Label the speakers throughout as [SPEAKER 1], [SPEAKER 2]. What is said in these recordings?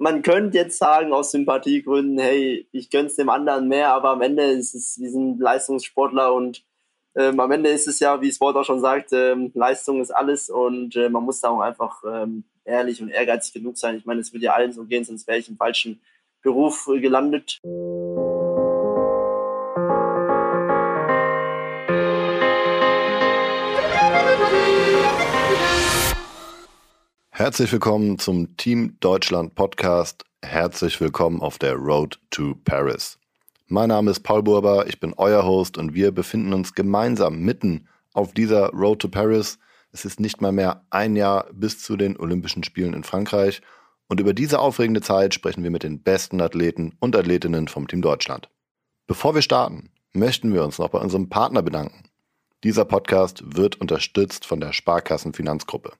[SPEAKER 1] man könnte jetzt sagen, aus Sympathiegründen, hey, ich gönn's dem anderen mehr, aber am Ende ist es, wir sind Leistungssportler und ähm, am Ende ist es ja, wie das Wort auch schon sagt, ähm, Leistung ist alles und äh, man muss da auch einfach ähm, ehrlich und ehrgeizig genug sein. Ich meine, es würde ja allen so gehen, sonst wäre ich im falschen Beruf äh, gelandet.
[SPEAKER 2] Herzlich willkommen zum Team Deutschland Podcast. Herzlich willkommen auf der Road to Paris. Mein Name ist Paul Burber, ich bin euer Host und wir befinden uns gemeinsam mitten auf dieser Road to Paris. Es ist nicht mal mehr ein Jahr bis zu den Olympischen Spielen in Frankreich und über diese aufregende Zeit sprechen wir mit den besten Athleten und Athletinnen vom Team Deutschland. Bevor wir starten, möchten wir uns noch bei unserem Partner bedanken. Dieser Podcast wird unterstützt von der Sparkassen Finanzgruppe.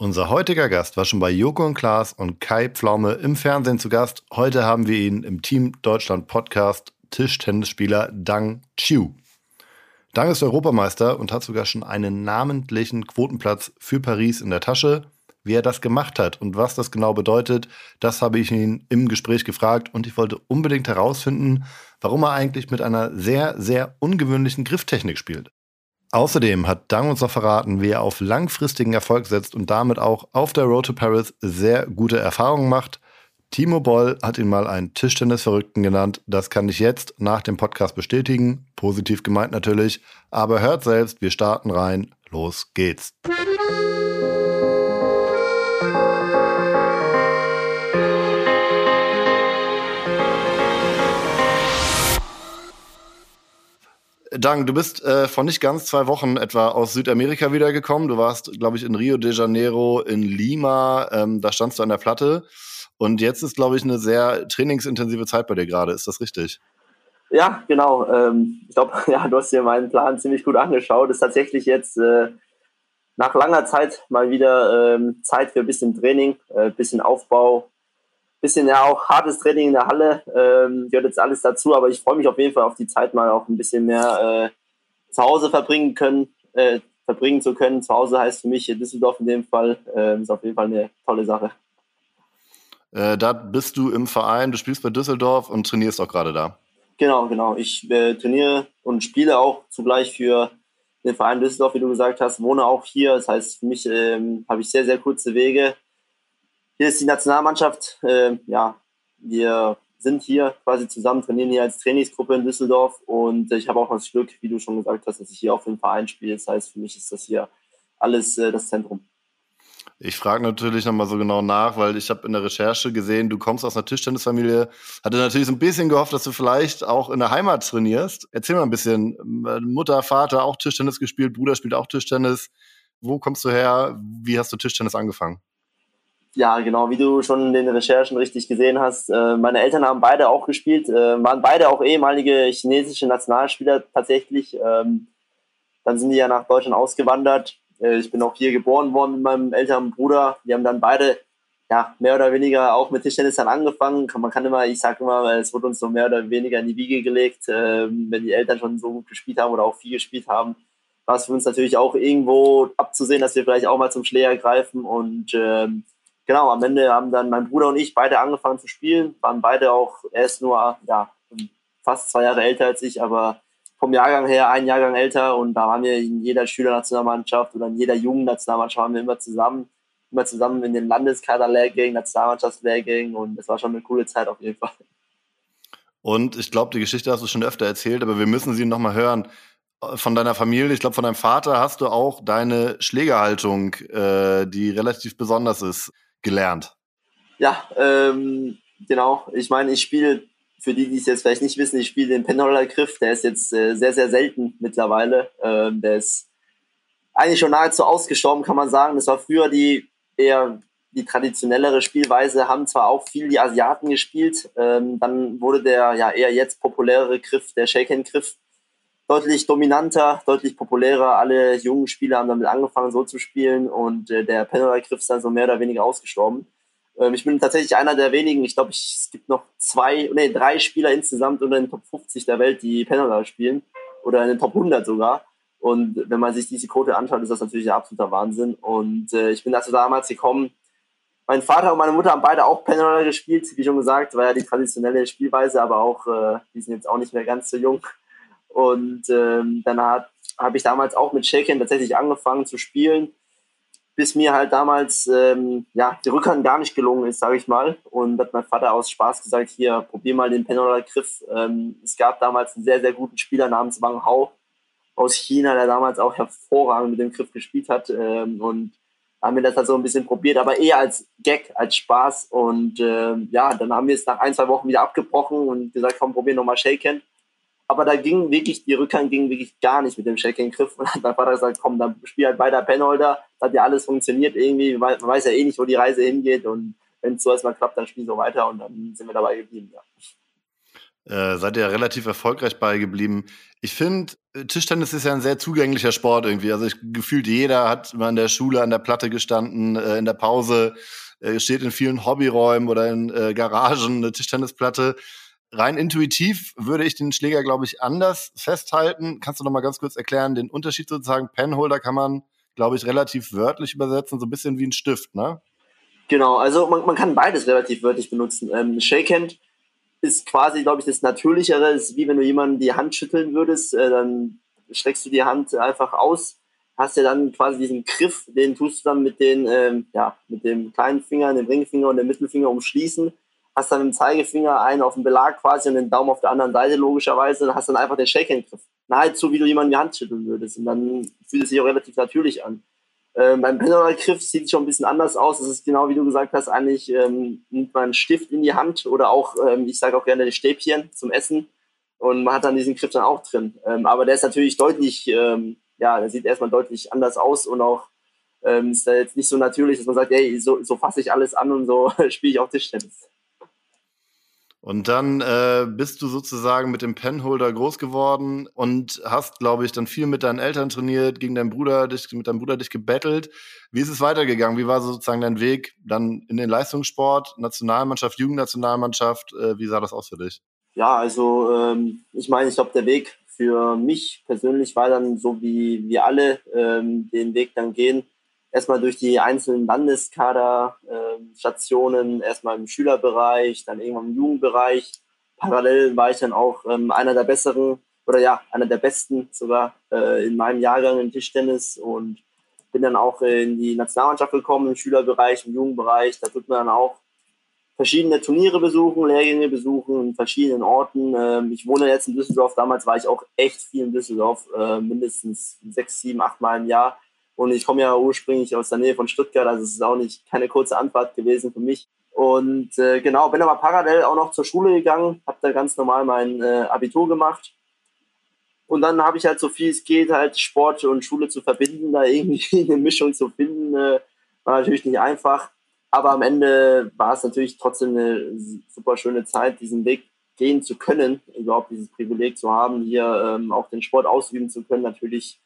[SPEAKER 2] Unser heutiger Gast war schon bei Joko und Klaas und Kai Pflaume im Fernsehen zu Gast. Heute haben wir ihn im Team Deutschland Podcast Tischtennisspieler Dang Chiu. Dang ist Europameister und hat sogar schon einen namentlichen Quotenplatz für Paris in der Tasche. Wie er das gemacht hat und was das genau bedeutet, das habe ich ihn im Gespräch gefragt und ich wollte unbedingt herausfinden, warum er eigentlich mit einer sehr, sehr ungewöhnlichen Grifftechnik spielt. Außerdem hat Dang uns noch verraten, wie er auf langfristigen Erfolg setzt und damit auch auf der Road to Paris sehr gute Erfahrungen macht. Timo Boll hat ihn mal einen Tischtennisverrückten genannt. Das kann ich jetzt nach dem Podcast bestätigen. Positiv gemeint natürlich. Aber hört selbst, wir starten rein. Los geht's. Dank, du bist äh, vor nicht ganz zwei Wochen etwa aus Südamerika wiedergekommen. Du warst, glaube ich, in Rio de Janeiro, in Lima, ähm, da standst du an der Platte. Und jetzt ist, glaube ich, eine sehr trainingsintensive Zeit bei dir gerade. Ist das richtig?
[SPEAKER 1] Ja, genau. Ähm, ich glaube, ja, du hast dir meinen Plan ziemlich gut angeschaut. Es ist tatsächlich jetzt äh, nach langer Zeit mal wieder ähm, Zeit für ein bisschen Training, ein äh, bisschen Aufbau, bisschen ja auch hartes Training in der Halle, ähm, gehört jetzt alles dazu, aber ich freue mich auf jeden Fall auf die Zeit mal auch ein bisschen mehr äh, zu Hause verbringen können, äh, verbringen zu können. Zu Hause heißt für mich Düsseldorf in dem Fall, äh, ist auf jeden Fall eine tolle Sache.
[SPEAKER 2] Äh, da bist du im Verein, du spielst bei Düsseldorf und trainierst auch gerade da.
[SPEAKER 1] Genau, genau. Ich äh, trainiere und spiele auch zugleich für den Verein Düsseldorf, wie du gesagt hast, wohne auch hier. Das heißt, für mich ähm, habe ich sehr, sehr kurze Wege hier ist die Nationalmannschaft. Äh, ja, wir sind hier quasi zusammen, trainieren hier als Trainingsgruppe in Düsseldorf und ich habe auch das Glück, wie du schon gesagt hast, dass ich hier auf dem Verein spiele. Das heißt, für mich ist das hier alles äh, das Zentrum.
[SPEAKER 2] Ich frage natürlich nochmal so genau nach, weil ich habe in der Recherche gesehen, du kommst aus einer Tischtennisfamilie. Hatte natürlich so ein bisschen gehofft, dass du vielleicht auch in der Heimat trainierst. Erzähl mal ein bisschen. Mutter, Vater auch Tischtennis gespielt, Bruder spielt auch Tischtennis. Wo kommst du her? Wie hast du Tischtennis angefangen?
[SPEAKER 1] Ja, genau, wie du schon in den Recherchen richtig gesehen hast. Äh, meine Eltern haben beide auch gespielt, äh, waren beide auch ehemalige chinesische Nationalspieler tatsächlich. Ähm, dann sind die ja nach Deutschland ausgewandert. Äh, ich bin auch hier geboren worden mit meinem älteren Bruder. Wir haben dann beide ja, mehr oder weniger auch mit Tischtennis dann angefangen. Man kann immer, ich sage immer, es wurde uns so mehr oder weniger in die Wiege gelegt, wenn die Eltern schon so gut gespielt haben oder auch viel gespielt haben, war es für uns natürlich auch irgendwo abzusehen, dass wir vielleicht auch mal zum Schläger greifen und ähm, genau, am Ende haben dann mein Bruder und ich beide angefangen zu spielen, waren beide auch, er ist nur ja, fast zwei Jahre älter als ich, aber vom Jahrgang her ein Jahrgang älter und da waren wir in jeder Schülernationalmannschaft oder in jeder Jugendnationalmannschaft waren wir immer zusammen, immer zusammen in den Landeskaderlehrgängen, Nationalmannschaftslehrgängen und das war schon eine coole Zeit auf jeden Fall.
[SPEAKER 2] Und ich glaube, die Geschichte hast du schon öfter erzählt, aber wir müssen sie nochmal hören. Von deiner Familie, ich glaube, von deinem Vater hast du auch deine Schlägerhaltung, äh, die relativ besonders ist, gelernt?
[SPEAKER 1] Ja, ähm, genau. Ich meine, ich spiele, für die, die es jetzt vielleicht nicht wissen, ich spiele den Penholder-Griff. Der ist jetzt äh, sehr, sehr selten mittlerweile. Ähm, der ist eigentlich schon nahezu ausgestorben, kann man sagen. Das war früher die eher die traditionellere Spielweise, haben zwar auch viel die Asiaten gespielt. Ähm, dann wurde der ja eher jetzt populärere Griff, der Shake-Hand-Griff, deutlich dominanter, deutlich populärer. Alle jungen Spieler haben damit angefangen, so zu spielen und äh, der Penalty-Griff ist dann so mehr oder weniger ausgestorben. Ähm, ich bin tatsächlich einer der wenigen, ich glaube, es gibt noch zwei, nee, drei Spieler insgesamt unter den Top 50 der Welt, die Penalty spielen oder in den Top 100 sogar. Und wenn man sich diese Quote anschaut, ist das natürlich ein absoluter Wahnsinn. Und äh, ich bin dazu damals gekommen, mein Vater und meine Mutter haben beide auch Penroller gespielt, wie schon gesagt, war ja die traditionelle Spielweise, aber auch, äh, die sind jetzt auch nicht mehr ganz so jung. Und ähm, dann habe ich damals auch mit Shaken tatsächlich angefangen zu spielen, bis mir halt damals ähm, ja, die Rückhand gar nicht gelungen ist, sage ich mal. Und hat mein Vater aus Spaß gesagt, hier, probier mal den Penroller-Griff. Ähm, es gab damals einen sehr, sehr guten Spieler namens Wang Hao aus China, der damals auch hervorragend mit dem Griff gespielt hat. Ähm, und haben wir das halt so ein bisschen probiert, aber eher als Gag, als Spaß. Und äh, ja, dann haben wir es nach ein, zwei Wochen wieder abgebrochen und gesagt, komm, probieren nochmal Shaken. Aber da ging wirklich, die Rückhand ging wirklich gar nicht mit dem Shaking-Griff. Und dann hat mein Vater gesagt, komm, dann spiel halt weiter Penholder. Das hat ja alles funktioniert irgendwie. Man weiß ja eh nicht, wo die Reise hingeht. Und wenn es so erstmal klappt, dann spiel so weiter. Und dann sind wir dabei geblieben, ja.
[SPEAKER 2] Äh, seid ihr relativ erfolgreich beigeblieben. Ich finde, äh, Tischtennis ist ja ein sehr zugänglicher Sport irgendwie. Also ich, gefühlt jeder hat mal in der Schule an der Platte gestanden, äh, in der Pause, äh, steht in vielen Hobbyräumen oder in äh, Garagen eine Tischtennisplatte. Rein intuitiv würde ich den Schläger, glaube ich, anders festhalten. Kannst du noch mal ganz kurz erklären, den Unterschied sozusagen? Penholder kann man, glaube ich, relativ wörtlich übersetzen, so ein bisschen wie ein Stift, ne?
[SPEAKER 1] Genau, also man, man kann beides relativ wörtlich benutzen. Ähm, Shakehand ist quasi, glaube ich, das Natürlichere. ist wie wenn du jemanden die Hand schütteln würdest, äh, dann streckst du die Hand einfach aus, hast ja dann quasi diesen Griff, den tust du dann mit den, ähm, ja, mit dem kleinen Finger, dem Ringfinger und dem Mittelfinger umschließen, hast dann dem Zeigefinger einen auf dem Belag quasi und den Daumen auf der anderen Seite logischerweise und hast dann einfach den Shake-Hand-Griff. Nahezu wie du jemanden die Hand schütteln würdest und dann fühlt es sich auch relativ natürlich an. Ähm, beim Pendergriff sieht es schon ein bisschen anders aus. Das ist genau wie du gesagt hast, eigentlich ähm, nimmt man einen Stift in die Hand oder auch, ähm, ich sage auch gerne die Stäbchen zum Essen und man hat dann diesen Griff dann auch drin. Ähm, aber der ist natürlich deutlich, ähm, ja, der sieht erstmal deutlich anders aus und auch ähm, ist da jetzt nicht so natürlich, dass man sagt, hey, so, so fasse ich alles an und so spiele ich auch Tischtennis.
[SPEAKER 2] Und dann äh, bist du sozusagen mit dem Penholder groß geworden und hast, glaube ich, dann viel mit deinen Eltern trainiert, gegen deinen Bruder, dich, mit deinem Bruder dich gebettelt. Wie ist es weitergegangen? Wie war sozusagen dein Weg dann in den Leistungssport, Nationalmannschaft, Jugendnationalmannschaft? Äh, wie sah das aus für dich?
[SPEAKER 1] Ja, also ähm, ich meine, ich glaube, der Weg für mich persönlich war dann so, wie wir alle ähm, den Weg dann gehen, erstmal durch die einzelnen Landeskaderstationen, äh, erstmal im Schülerbereich, dann irgendwann im Jugendbereich. Parallel war ich dann auch ähm, einer der besseren oder ja, einer der besten sogar äh, in meinem Jahrgang im Tischtennis und bin dann auch in die Nationalmannschaft gekommen, im Schülerbereich, im Jugendbereich. Da tut man dann auch verschiedene Turniere besuchen, Lehrgänge besuchen in verschiedenen Orten. Ähm, ich wohne jetzt in Düsseldorf. Damals war ich auch echt viel in Düsseldorf, äh, mindestens sechs, sieben, acht Mal im Jahr. Und ich komme ja ursprünglich aus der Nähe von Stuttgart, also es ist auch nicht keine kurze Anfahrt gewesen für mich. Und äh, genau, bin aber parallel auch noch zur Schule gegangen, habe da ganz normal mein äh, Abitur gemacht. Und dann habe ich halt so viel es geht, halt Sport und Schule zu verbinden, da irgendwie eine Mischung zu finden, äh, war natürlich nicht einfach. Aber am Ende war es natürlich trotzdem eine super schöne Zeit, diesen Weg gehen zu können, überhaupt dieses Privileg zu haben, hier ähm, auch den Sport ausüben zu können. Natürlich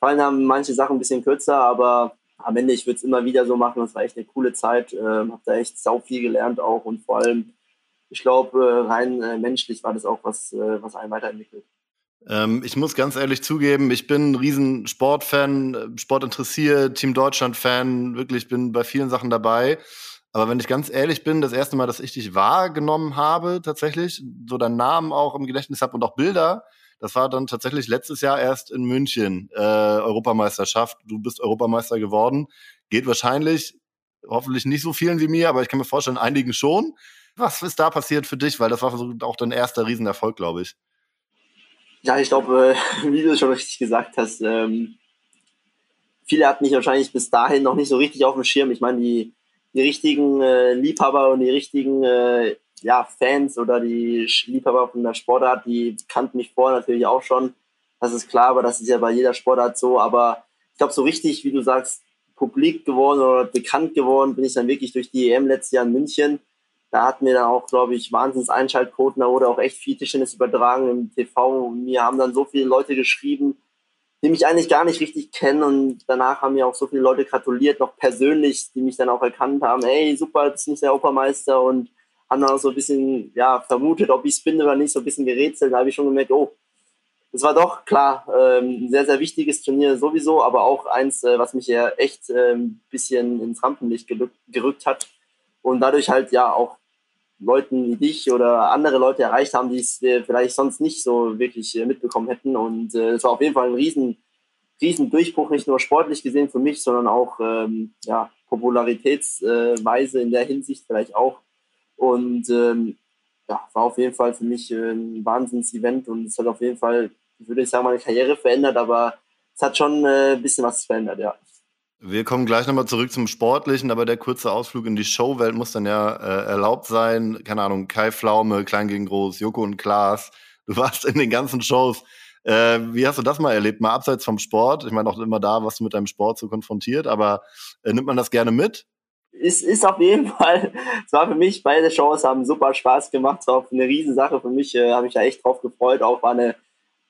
[SPEAKER 1] fallen haben manche Sachen ein bisschen kürzer, aber am Ende, ich würde es immer wieder so machen. Das war echt eine coole Zeit. Ähm, habe da echt sau viel gelernt auch und vor allem, ich glaube, äh, rein äh, menschlich war das auch was, äh, was einen weiterentwickelt.
[SPEAKER 2] Ähm, ich muss ganz ehrlich zugeben, ich bin ein riesen Sportfan, Sport interessiert, Team Deutschland-Fan, wirklich bin bei vielen Sachen dabei. Aber wenn ich ganz ehrlich bin, das erste Mal, dass ich dich wahrgenommen habe, tatsächlich, so deinen Namen auch im Gedächtnis habe und auch Bilder, das war dann tatsächlich letztes Jahr erst in München, äh, Europameisterschaft. Du bist Europameister geworden. Geht wahrscheinlich, hoffentlich nicht so vielen wie mir, aber ich kann mir vorstellen, einigen schon. Was ist da passiert für dich? Weil das war auch dein erster Riesenerfolg, glaube ich.
[SPEAKER 1] Ja, ich glaube, äh, wie du schon richtig gesagt hast, ähm, viele hatten mich wahrscheinlich bis dahin noch nicht so richtig auf dem Schirm. Ich meine, die, die richtigen äh, Liebhaber und die richtigen äh, ja, Fans oder die Liebhaber von der Sportart, die kannten mich vorher natürlich auch schon. Das ist klar, aber das ist ja bei jeder Sportart so. Aber ich glaube, so richtig, wie du sagst, publik geworden oder bekannt geworden bin ich dann wirklich durch die EM letztes Jahr in München. Da hatten wir dann auch, glaube ich, Wahnsinns Einschaltquoten. Da wurde auch echt viel Tischtennis übertragen im TV. Mir haben dann so viele Leute geschrieben, die mich eigentlich gar nicht richtig kennen. Und danach haben mir auch so viele Leute gratuliert, noch persönlich, die mich dann auch erkannt haben. Hey, super, jetzt ist der Europameister und auch so ein bisschen ja, vermutet, ob ich es bin oder nicht, so ein bisschen gerätselt. Da habe ich schon gemerkt, oh, das war doch klar ähm, ein sehr, sehr wichtiges Turnier sowieso, aber auch eins, äh, was mich ja echt äh, ein bisschen ins Rampenlicht gerückt, gerückt hat. und dadurch halt ja auch Leuten wie dich oder andere Leute erreicht haben, die es äh, vielleicht sonst nicht so wirklich äh, mitbekommen hätten. Und äh, es war auf jeden Fall ein riesen, riesen Durchbruch, nicht nur sportlich gesehen für mich, sondern auch ähm, ja, Popularitätsweise in der Hinsicht vielleicht auch. Und ähm, ja, war auf jeden Fall für mich ein Wahnsinns-Event und es hat auf jeden Fall, ich würde nicht sagen, meine Karriere verändert, aber es hat schon ein bisschen was verändert, ja.
[SPEAKER 2] Wir kommen gleich nochmal zurück zum Sportlichen, aber der kurze Ausflug in die Showwelt muss dann ja äh, erlaubt sein. Keine Ahnung, Kai Pflaume, Klein gegen Groß, Joko und Klaas. Du warst in den ganzen Shows. Äh, wie hast du das mal erlebt? Mal abseits vom Sport. Ich meine, auch immer da warst du mit deinem Sport so konfrontiert, aber äh, nimmt man das gerne mit?
[SPEAKER 1] Ist, ist auf jeden Fall, es war für mich, beide Shows haben super Spaß gemacht. Es war auch eine Riesensache für mich, äh, habe mich da echt drauf gefreut. Auch war eine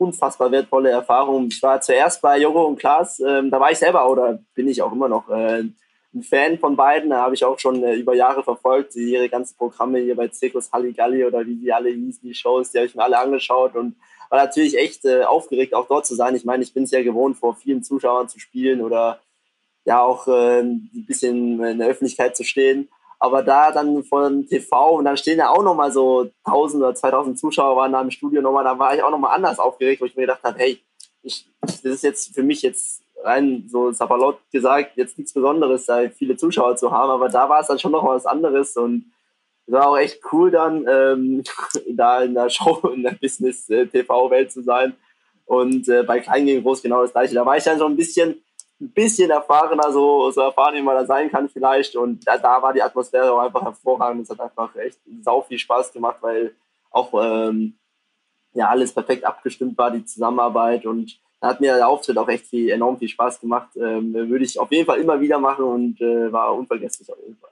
[SPEAKER 1] unfassbar wertvolle Erfahrung. Ich war zuerst bei Joro und Klaas, ähm, da war ich selber oder bin ich auch immer noch äh, ein Fan von beiden. Da habe ich auch schon äh, über Jahre verfolgt, ihre ganzen Programme hier bei Zirkus Halligalli oder wie die alle hießen, die Shows, die habe ich mir alle angeschaut und war natürlich echt äh, aufgeregt, auch dort zu sein. Ich meine, ich bin es ja gewohnt, vor vielen Zuschauern zu spielen oder ja auch äh, ein bisschen in der Öffentlichkeit zu stehen. Aber da dann von TV und dann stehen ja auch nochmal so 1000 oder 2000 Zuschauer waren da im Studio nochmal, da war ich auch nochmal anders aufgeregt, wo ich mir gedacht habe, hey, ich, das ist jetzt für mich jetzt rein so Sapperlot gesagt, jetzt nichts Besonderes, da viele Zuschauer zu haben, aber da war es dann schon noch was anderes und es war auch echt cool dann, ähm, da in der Show, in der Business-TV-Welt äh, zu sein und äh, bei Klein gegen Groß genau das gleiche. Da war ich dann schon ein bisschen ein bisschen erfahrener, so, so erfahren, wie man da sein kann vielleicht. Und da, da war die Atmosphäre auch einfach hervorragend. Es hat einfach echt sau viel Spaß gemacht, weil auch ähm, ja alles perfekt abgestimmt war, die Zusammenarbeit. Und da hat mir der Auftritt auch echt viel, enorm viel Spaß gemacht. Ähm, würde ich auf jeden Fall immer wieder machen und äh, war unvergesslich auf jeden Fall.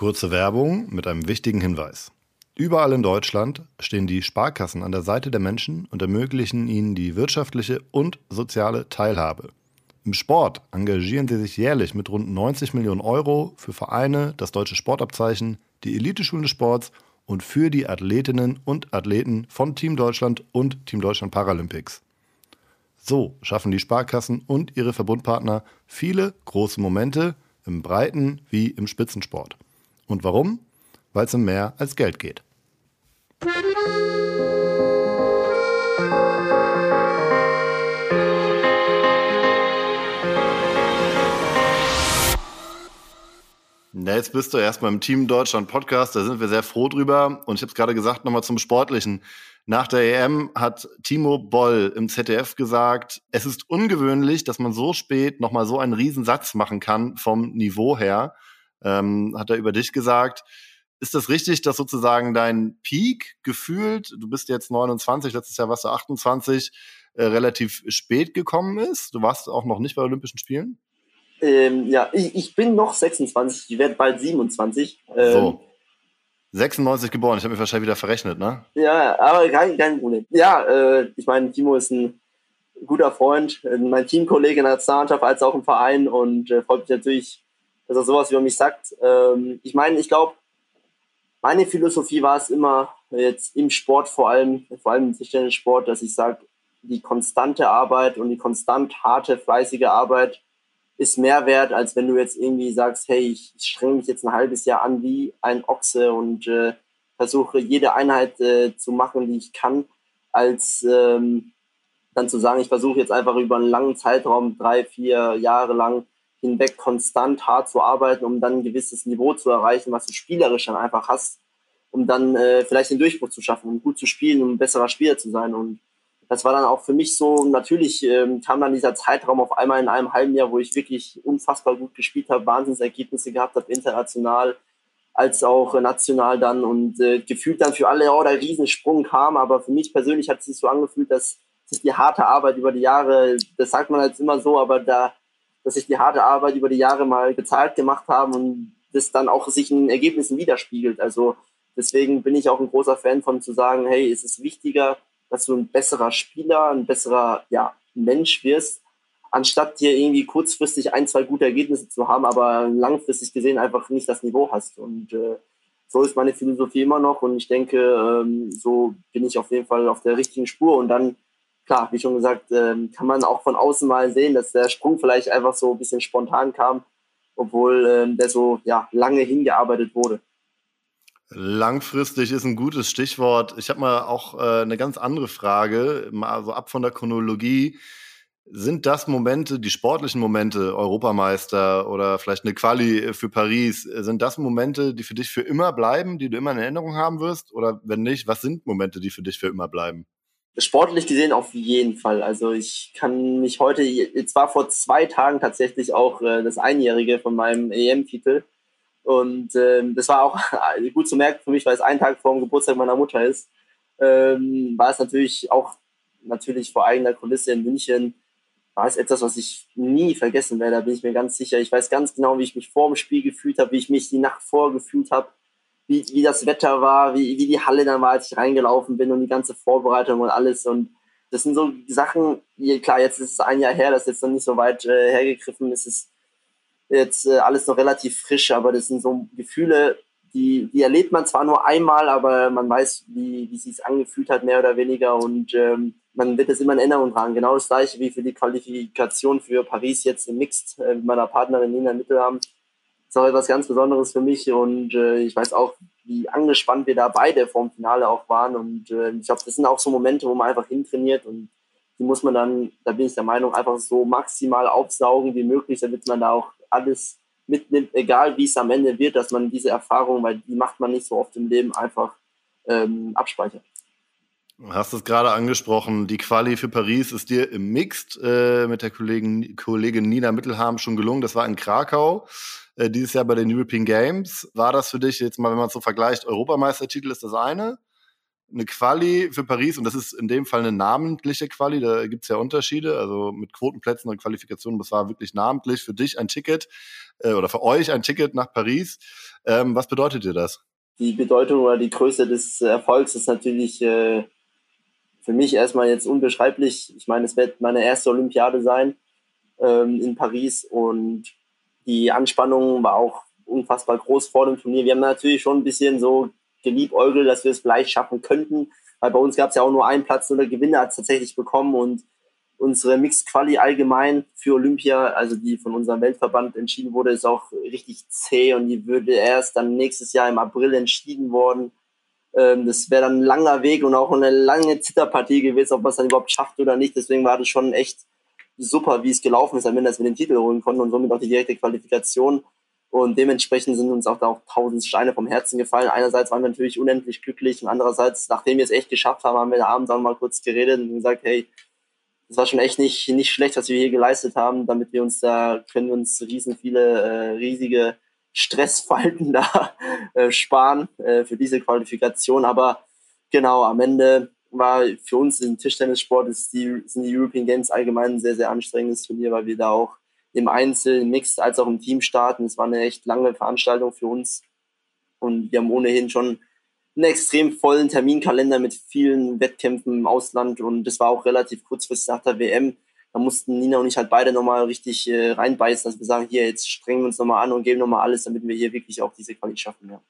[SPEAKER 2] Kurze Werbung mit einem wichtigen Hinweis. Überall in Deutschland stehen die Sparkassen an der Seite der Menschen und ermöglichen ihnen die wirtschaftliche und soziale Teilhabe. Im Sport engagieren sie sich jährlich mit rund 90 Millionen Euro für Vereine, das deutsche Sportabzeichen, die Eliteschulen des Sports und für die Athletinnen und Athleten von Team Deutschland und Team Deutschland Paralympics. So schaffen die Sparkassen und ihre Verbundpartner viele große Momente im Breiten wie im Spitzensport. Und warum? Weil es um mehr als Geld geht. Ja, jetzt bist du erstmal im Team Deutschland Podcast, da sind wir sehr froh drüber. Und ich habe es gerade gesagt, nochmal zum Sportlichen. Nach der EM hat Timo Boll im ZDF gesagt, es ist ungewöhnlich, dass man so spät nochmal so einen Riesensatz machen kann vom Niveau her ähm, hat er über dich gesagt. Ist das richtig, dass sozusagen dein Peak gefühlt, du bist jetzt 29, letztes Jahr warst du 28, äh, relativ spät gekommen ist? Du warst auch noch nicht bei Olympischen Spielen?
[SPEAKER 1] Ähm, ja, ich, ich, bin noch 26, ich werde bald 27. Ähm, so.
[SPEAKER 2] 96 geboren, ich habe mich wahrscheinlich wieder verrechnet, ne?
[SPEAKER 1] Ja, aber kein, kein Problem. Ja, äh, ich meine, Timo ist ein guter Freund, mein Teamkollege in der Nationalmannschaft als auch im Verein und äh, freut mich natürlich dass er sowas über mich sagt. Ähm, ich meine, ich glaube, meine Philosophie war es immer, jetzt im Sport vor allem, vor allem im Tischtennissport, dass ich sage, die konstante Arbeit und die konstant harte, fleißige Arbeit ist mehr wert, als wenn du jetzt irgendwie sagst, hey, ich, ich strenge mich jetzt ein halbes Jahr an wie ein Ochse und äh, versuche jede Einheit äh, zu machen, die ich kann, als ähm, dann zu sagen, ich versuche jetzt einfach über einen langen Zeitraum, drei, vier Jahre lang, hinweg konstant hart zu arbeiten, um dann ein gewisses Niveau zu erreichen, was du spielerisch dann einfach hast, um dann äh, vielleicht den Durchbruch zu schaffen, um gut zu spielen, um ein besserer Spieler zu sein. Und das war dann auch für mich so, natürlich ähm, kam dann dieser Zeitraum auf einmal in einem halben Jahr, wo ich wirklich unfassbar gut gespielt habe, Wahnsinnsergebnisse gehabt habe, international als auch national dann und äh, gefühlt dann für alle, oh, der Riesensprung kam, aber für mich persönlich hat es sich so angefühlt, dass sich die harte Arbeit über die Jahre, das sagt man jetzt immer so, aber da dass sich die harte Arbeit über die Jahre mal gezahlt gemacht haben und das dann auch sich in Ergebnissen widerspiegelt. Also deswegen bin ich auch ein großer Fan von zu sagen, hey, es ist wichtiger, dass du ein besserer Spieler, ein besserer ja, Mensch wirst, anstatt dir irgendwie kurzfristig ein, zwei gute Ergebnisse zu haben, aber langfristig gesehen einfach nicht das Niveau hast. Und äh, so ist meine Philosophie immer noch und ich denke, ähm, so bin ich auf jeden Fall auf der richtigen Spur und dann, klar, wie schon gesagt, ähm, kann man auch von außen mal sehen, dass der Sprung vielleicht einfach so ein bisschen spontan kam, obwohl ähm, der so ja, lange hingearbeitet wurde.
[SPEAKER 2] Langfristig ist ein gutes Stichwort. Ich habe mal auch äh, eine ganz andere Frage, mal so ab von der Chronologie. Sind das Momente, die sportlichen Momente, Europameister oder vielleicht eine Quali für Paris, sind das Momente, die für dich für immer bleiben, die du immer in Erinnerung haben wirst? Oder wenn nicht, was sind Momente, die für dich für immer bleiben?
[SPEAKER 1] Sportlich gesehen auf jeden Fall. Also ich kann mich heute, jetzt war vor zwei Tagen tatsächlich auch äh, das Einjährige von meinem EM-Titel. Und ähm, das war auch gut zu merken für mich, weil es ein Tag vor dem Geburtstag meiner Mutter ist. Ähm, war es natürlich auch natürlich vor eigener Kulisse in München war es etwas, was ich nie vergessen werde, da bin ich mir ganz sicher. Ich weiß ganz genau, wie ich mich vor dem Spiel gefühlt habe, wie ich mich die Nacht vor gefühlt habe, wie, wie das Wetter war, wie, wie die Halle dann war, als ich reingelaufen bin und die ganze Vorbereitung und alles. Und das sind so Sachen, klar, jetzt ist es ein Jahr her, das ist jetzt noch nicht so weit äh, hergegriffen, es ist jetzt äh, alles noch relativ frisch, aber das sind so Gefühle, die, die erlebt man zwar nur einmal, aber man weiß, wie, wie sie es angefühlt hat, mehr oder weniger. Und ähm, man wird es immer in Erinnerung tragen. Genau das gleiche wie für die Qualifikation für Paris jetzt im Mixed äh, mit meiner Partnerin Nina Mittelham. Ist auch etwas ganz Besonderes für mich und äh, ich weiß auch, wie angespannt wir da beide vorm Finale auch waren. Und äh, ich glaube, das sind auch so Momente, wo man einfach hintrainiert und die muss man dann, da bin ich der Meinung, einfach so maximal aufsaugen wie möglich, damit man da auch alles mitnimmt, egal wie es am Ende wird, dass man diese Erfahrung, weil die macht man nicht so oft im Leben, einfach ähm, abspeichert.
[SPEAKER 2] Hast es gerade angesprochen, die Quali für Paris ist dir im Mixed äh, mit der Kollegin, Kollegin Nina Mittelham schon gelungen. Das war in Krakau äh, dieses Jahr bei den European Games. War das für dich jetzt mal, wenn man es so vergleicht, Europameistertitel ist das eine? Eine Quali für Paris, und das ist in dem Fall eine namentliche Quali, da gibt es ja Unterschiede, also mit Quotenplätzen und Qualifikationen, das war wirklich namentlich für dich ein Ticket äh, oder für euch ein Ticket nach Paris. Ähm, was bedeutet dir das?
[SPEAKER 1] Die Bedeutung oder die Größe des Erfolgs ist natürlich äh, für mich erstmal jetzt unbeschreiblich. Ich meine, es wird meine erste Olympiade sein ähm, in Paris und die Anspannung war auch unfassbar groß vor dem Turnier. Wir haben natürlich schon ein bisschen so geliebäugelt, dass wir es vielleicht schaffen könnten, weil bei uns gab es ja auch nur einen Platz und der Gewinner hat es tatsächlich bekommen und unsere Mixed Quali allgemein für Olympia, also die von unserem Weltverband entschieden wurde, ist auch richtig zäh und die würde erst dann nächstes Jahr im April entschieden worden. Ähm, das wäre dann ein langer Weg und auch eine lange Zitterpartie gewesen, ob man es dann überhaupt schafft oder nicht. Deswegen war das schon echt super, wie es gelaufen ist, am Ende, dass wir den Titel holen konnten und somit auch die direkte Qualifikation. Und dementsprechend sind uns auch da auch tausend Steine vom Herzen gefallen. Einerseits waren wir natürlich unendlich glücklich und andererseits, nachdem wir es echt geschafft haben, haben wir abends auch mal kurz geredet und gesagt, hey, das war schon echt nicht, nicht schlecht, was wir hier geleistet haben, damit wir uns da, können wir uns riesen viele, äh, riesige Stressfalten da äh, sparen äh, für diese Qualifikation. Aber genau, am Ende war für uns im Tischtennissport ist die, sind die European Games allgemein ein sehr, sehr anstrengendes Turnier, weil wir da auch im Einzel, im Mixed als auch im Team starten. Es war eine echt lange Veranstaltung für uns. Und wir haben ohnehin schon einen extrem vollen Terminkalender mit vielen Wettkämpfen im Ausland. Und das war auch relativ kurzfristig nach der WM da mussten Nina und ich halt beide nochmal richtig äh, reinbeißen, dass wir sagen, hier, jetzt strengen wir uns nochmal an und geben nochmal alles, damit wir hier wirklich auch diese Qualität schaffen, ja.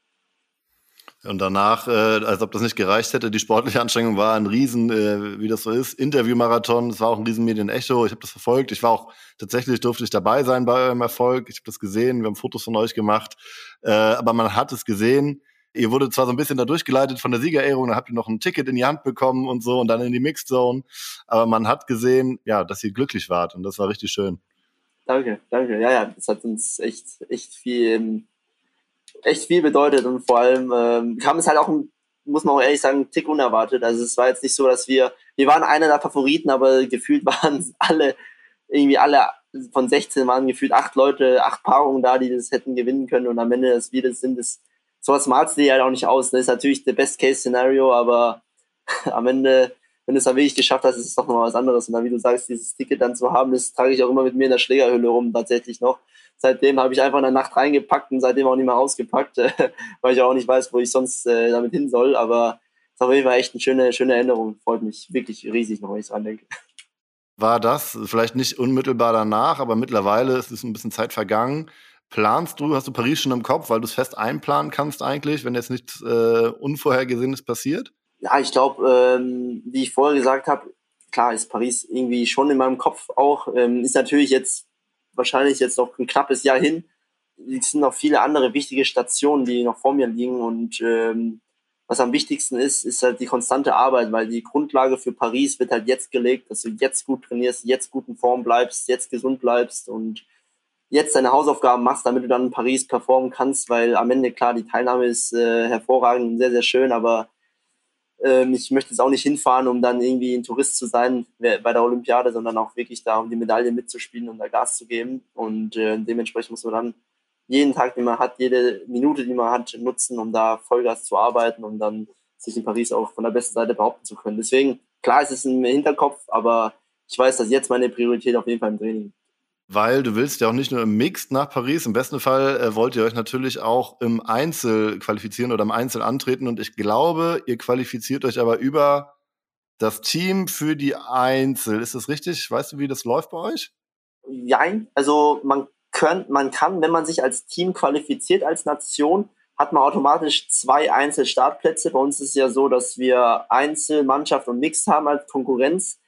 [SPEAKER 2] Und danach, äh, als ob das nicht gereicht hätte, die sportliche Anstrengung war ein Riesen, äh, wie das so ist, Interviewmarathon, es war auch ein riesen Medienecho, ich habe das verfolgt, ich war auch, tatsächlich durfte ich dabei sein bei eurem Erfolg, ich habe das gesehen, wir haben Fotos von euch gemacht, äh, aber man hat es gesehen, Ihr wurde zwar so ein bisschen da durchgeleitet von der Siegerehrung, dann habt ihr noch ein Ticket in die Hand bekommen und so und dann in die Mixed Zone. Aber man hat gesehen, ja, dass ihr glücklich wart und das war richtig schön.
[SPEAKER 1] Danke, danke. Ja, ja, das hat uns echt, echt viel, echt viel bedeutet und vor allem ähm, kam es halt auch, muss man auch ehrlich sagen, einen Tick unerwartet. Also es war jetzt nicht so, dass wir, wir waren einer der Favoriten, aber gefühlt waren alle, irgendwie alle von 16 waren gefühlt acht Leute, acht Paarungen da, die das hätten gewinnen können und am Ende, dass wir das sind, das sowas malst du dir halt auch nicht aus. Das ne? ist natürlich der Best-Case-Szenario, aber am Ende, wenn du es dann wirklich geschafft hast, ist es doch nochmal was anderes. Und dann, wie du sagst, dieses Ticket dann zu haben, das trage ich auch immer mit mir in der Schlägerhülle rum, tatsächlich noch. Seitdem habe ich einfach in der Nacht reingepackt und seitdem auch nicht mehr ausgepackt, weil ich auch nicht weiß, wo ich sonst äh, damit hin soll. Aber es ist auf jeden Fall echt eine schöne, schöne Erinnerung. Freut mich wirklich riesig noch, wenn ich dran denke
[SPEAKER 2] war das vielleicht nicht unmittelbar danach, aber mittlerweile ist es ein bisschen Zeit vergangen Planst du, hast du Paris schon im Kopf, weil du es fest einplanen kannst eigentlich, wenn jetzt nichts äh, Unvorhergesehenes passiert?
[SPEAKER 1] Ja, ich glaube, ähm, wie ich vorher gesagt habe, klar ist Paris irgendwie schon in meinem Kopf auch. Ähm, ist natürlich jetzt wahrscheinlich jetzt noch ein knappes Jahr hin. Es sind noch viele andere wichtige Stationen, die noch vor mir liegen. Und ähm, was am wichtigsten ist, ist halt die konstante Arbeit, weil die Grundlage für Paris wird halt jetzt gelegt, dass du jetzt gut trainierst, jetzt gut in Form bleibst, jetzt gesund bleibst und jetzt deine Hausaufgaben machst, damit du dann in Paris performen kannst, weil am Ende, klar, die Teilnahme ist äh, hervorragend und sehr, sehr schön, aber ähm, ich möchte jetzt auch nicht hinfahren, um dann irgendwie ein Tourist zu sein bei der Olympiade, sondern auch wirklich da, um die Medaille mitzuspielen und da Gas zu geben. Und äh, dementsprechend muss man dann jeden Tag, den man hat, jede Minute, die man hat, nutzen, um da Vollgas zu arbeiten, um dann sich in Paris auch von der besten Seite behaupten zu können. Deswegen, klar ist es im Hinterkopf, aber ich weiß, dass jetzt meine Priorität auf jeden Fall im Training ist
[SPEAKER 2] weil du willst ja auch nicht nur im Mixed nach Paris, im besten Fall äh, wollt ihr euch natürlich auch im Einzel qualifizieren oder im Einzel antreten und ich glaube, ihr qualifiziert euch aber über das Team für die Einzel. Ist das richtig? Weißt du, wie das läuft bei euch?
[SPEAKER 1] Nein, also man, könnt, man kann, wenn man sich als Team qualifiziert, als Nation, hat man automatisch zwei Einzelstartplätze. Bei uns ist es ja so, dass wir Einzel, Mannschaft und Mixed haben als Konkurrenz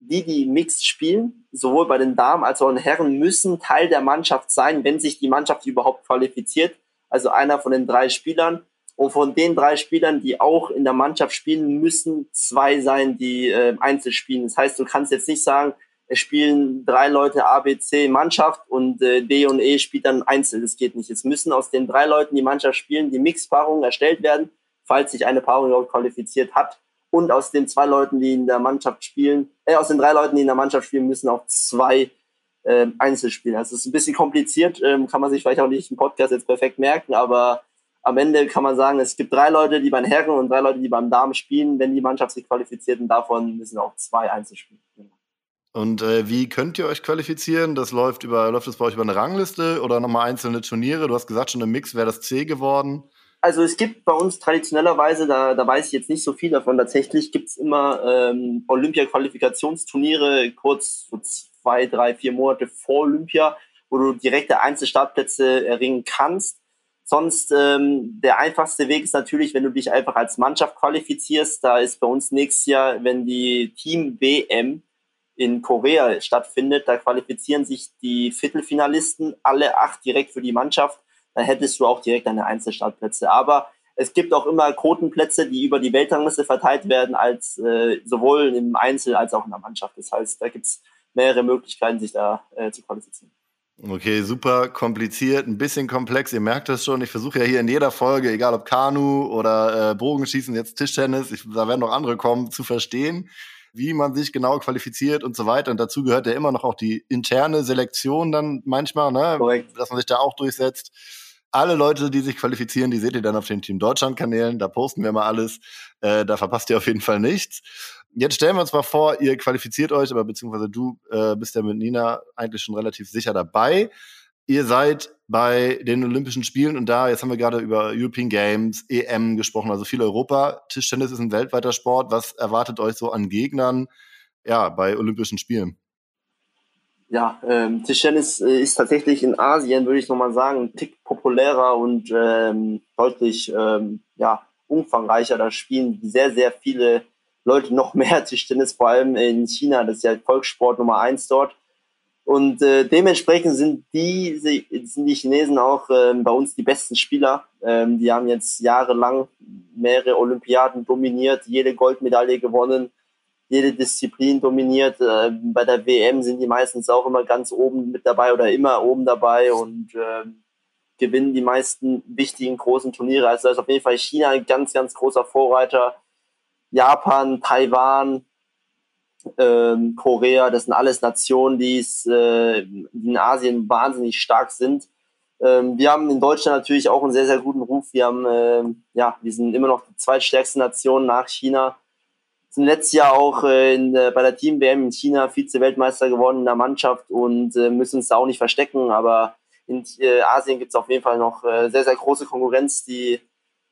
[SPEAKER 1] die, die Mixed spielen, sowohl bei den Damen als auch den Herren, müssen Teil der Mannschaft sein, wenn sich die Mannschaft überhaupt qualifiziert. Also einer von den drei Spielern. Und von den drei Spielern, die auch in der Mannschaft spielen, müssen zwei sein, die äh, Einzel spielen. Das heißt, du kannst jetzt nicht sagen, es spielen drei Leute A, B, C Mannschaft und äh, D und E spielt dann Einzel. Das geht nicht. Es müssen aus den drei Leuten die Mannschaft spielen, die Mixpaarungen erstellt werden, falls sich eine Paarung überhaupt qualifiziert hat und aus den zwei Leuten, die in der Mannschaft spielen, äh, aus den drei Leuten, die in der Mannschaft spielen, müssen auch zwei äh. Also es ist ein bisschen kompliziert, ähm, kann man sich vielleicht auch nicht im Podcast jetzt perfekt merken, aber am Ende kann man sagen, es gibt drei Leute, die beim Herren und drei Leute, die beim Damen spielen, wenn die Mannschaft sich qualifiziert und davon müssen auch zwei Einzel spielen.
[SPEAKER 2] Und äh, wie könnt ihr euch qualifizieren? Das läuft über, läuft das bei euch über eine Rangliste oder nochmal einzelne Turniere? Du hast gesagt, schon im Mix wäre das C geworden
[SPEAKER 1] also es gibt bei uns traditionellerweise, da, da weiß ich jetzt nicht so viel davon, tatsächlich gibt es immer ähm, Olympia-Qualifikationsturniere kurz so zwei, drei, vier Monate vor Olympia, wo du direkte Einzelstartplätze erringen kannst. Sonst ähm, der einfachste Weg ist natürlich, wenn du dich einfach als Mannschaft qualifizierst. Da ist bei uns nächstes Jahr, wenn die Team WM in Korea stattfindet, da qualifizieren sich die Viertelfinalisten alle acht direkt für die Mannschaft dann hättest du auch direkt deine Einzelstartplätze. Aber es gibt auch immer Quotenplätze, die über die Weltrangliste verteilt werden, als äh, sowohl im Einzel als auch in der Mannschaft. Das heißt, da gibt es mehrere Möglichkeiten, sich da äh, zu qualifizieren.
[SPEAKER 2] Okay, super kompliziert, ein bisschen komplex. Ihr merkt das schon. Ich versuche ja hier in jeder Folge, egal ob Kanu oder äh, Bogenschießen, jetzt Tischtennis, ich, da werden noch andere kommen, zu verstehen, wie man sich genau qualifiziert und so weiter. Und dazu gehört ja immer noch auch die interne Selektion dann manchmal, ne? dass man sich da auch durchsetzt alle Leute, die sich qualifizieren, die seht ihr dann auf den Team Deutschland Kanälen. Da posten wir mal alles. Äh, da verpasst ihr auf jeden Fall nichts. Jetzt stellen wir uns mal vor, ihr qualifiziert euch, aber beziehungsweise du äh, bist ja mit Nina eigentlich schon relativ sicher dabei. Ihr seid bei den Olympischen Spielen und da, jetzt haben wir gerade über European Games, EM gesprochen, also viel Europa. Tischtennis ist ein weltweiter Sport. Was erwartet euch so an Gegnern ja, bei Olympischen Spielen?
[SPEAKER 1] Ja, ähm, Tischtennis äh, ist tatsächlich in Asien, würde ich nochmal sagen, ein Tick populärer und ähm, deutlich ähm, ja, umfangreicher. Da spielen sehr, sehr viele Leute noch mehr Tischtennis, vor allem in China. Das ist ja Volkssport Nummer eins dort. Und äh, dementsprechend sind die, sind die Chinesen auch äh, bei uns die besten Spieler. Ähm, die haben jetzt jahrelang mehrere Olympiaden dominiert, jede Goldmedaille gewonnen jede Disziplin dominiert. Äh, bei der WM sind die meistens auch immer ganz oben mit dabei oder immer oben dabei und äh, gewinnen die meisten wichtigen großen Turniere. Also da ist auf jeden Fall China ein ganz, ganz großer Vorreiter. Japan, Taiwan, ähm, Korea, das sind alles Nationen, die äh, in Asien wahnsinnig stark sind. Ähm, wir haben in Deutschland natürlich auch einen sehr, sehr guten Ruf. Wir haben, äh, ja, wir sind immer noch die zweitstärkste Nation nach China sind letztes Jahr auch äh, in, bei der Team-WM in China Vize-Weltmeister geworden in der Mannschaft und äh, müssen uns da auch nicht verstecken. Aber in äh, Asien gibt es auf jeden Fall noch sehr, sehr große Konkurrenz, die,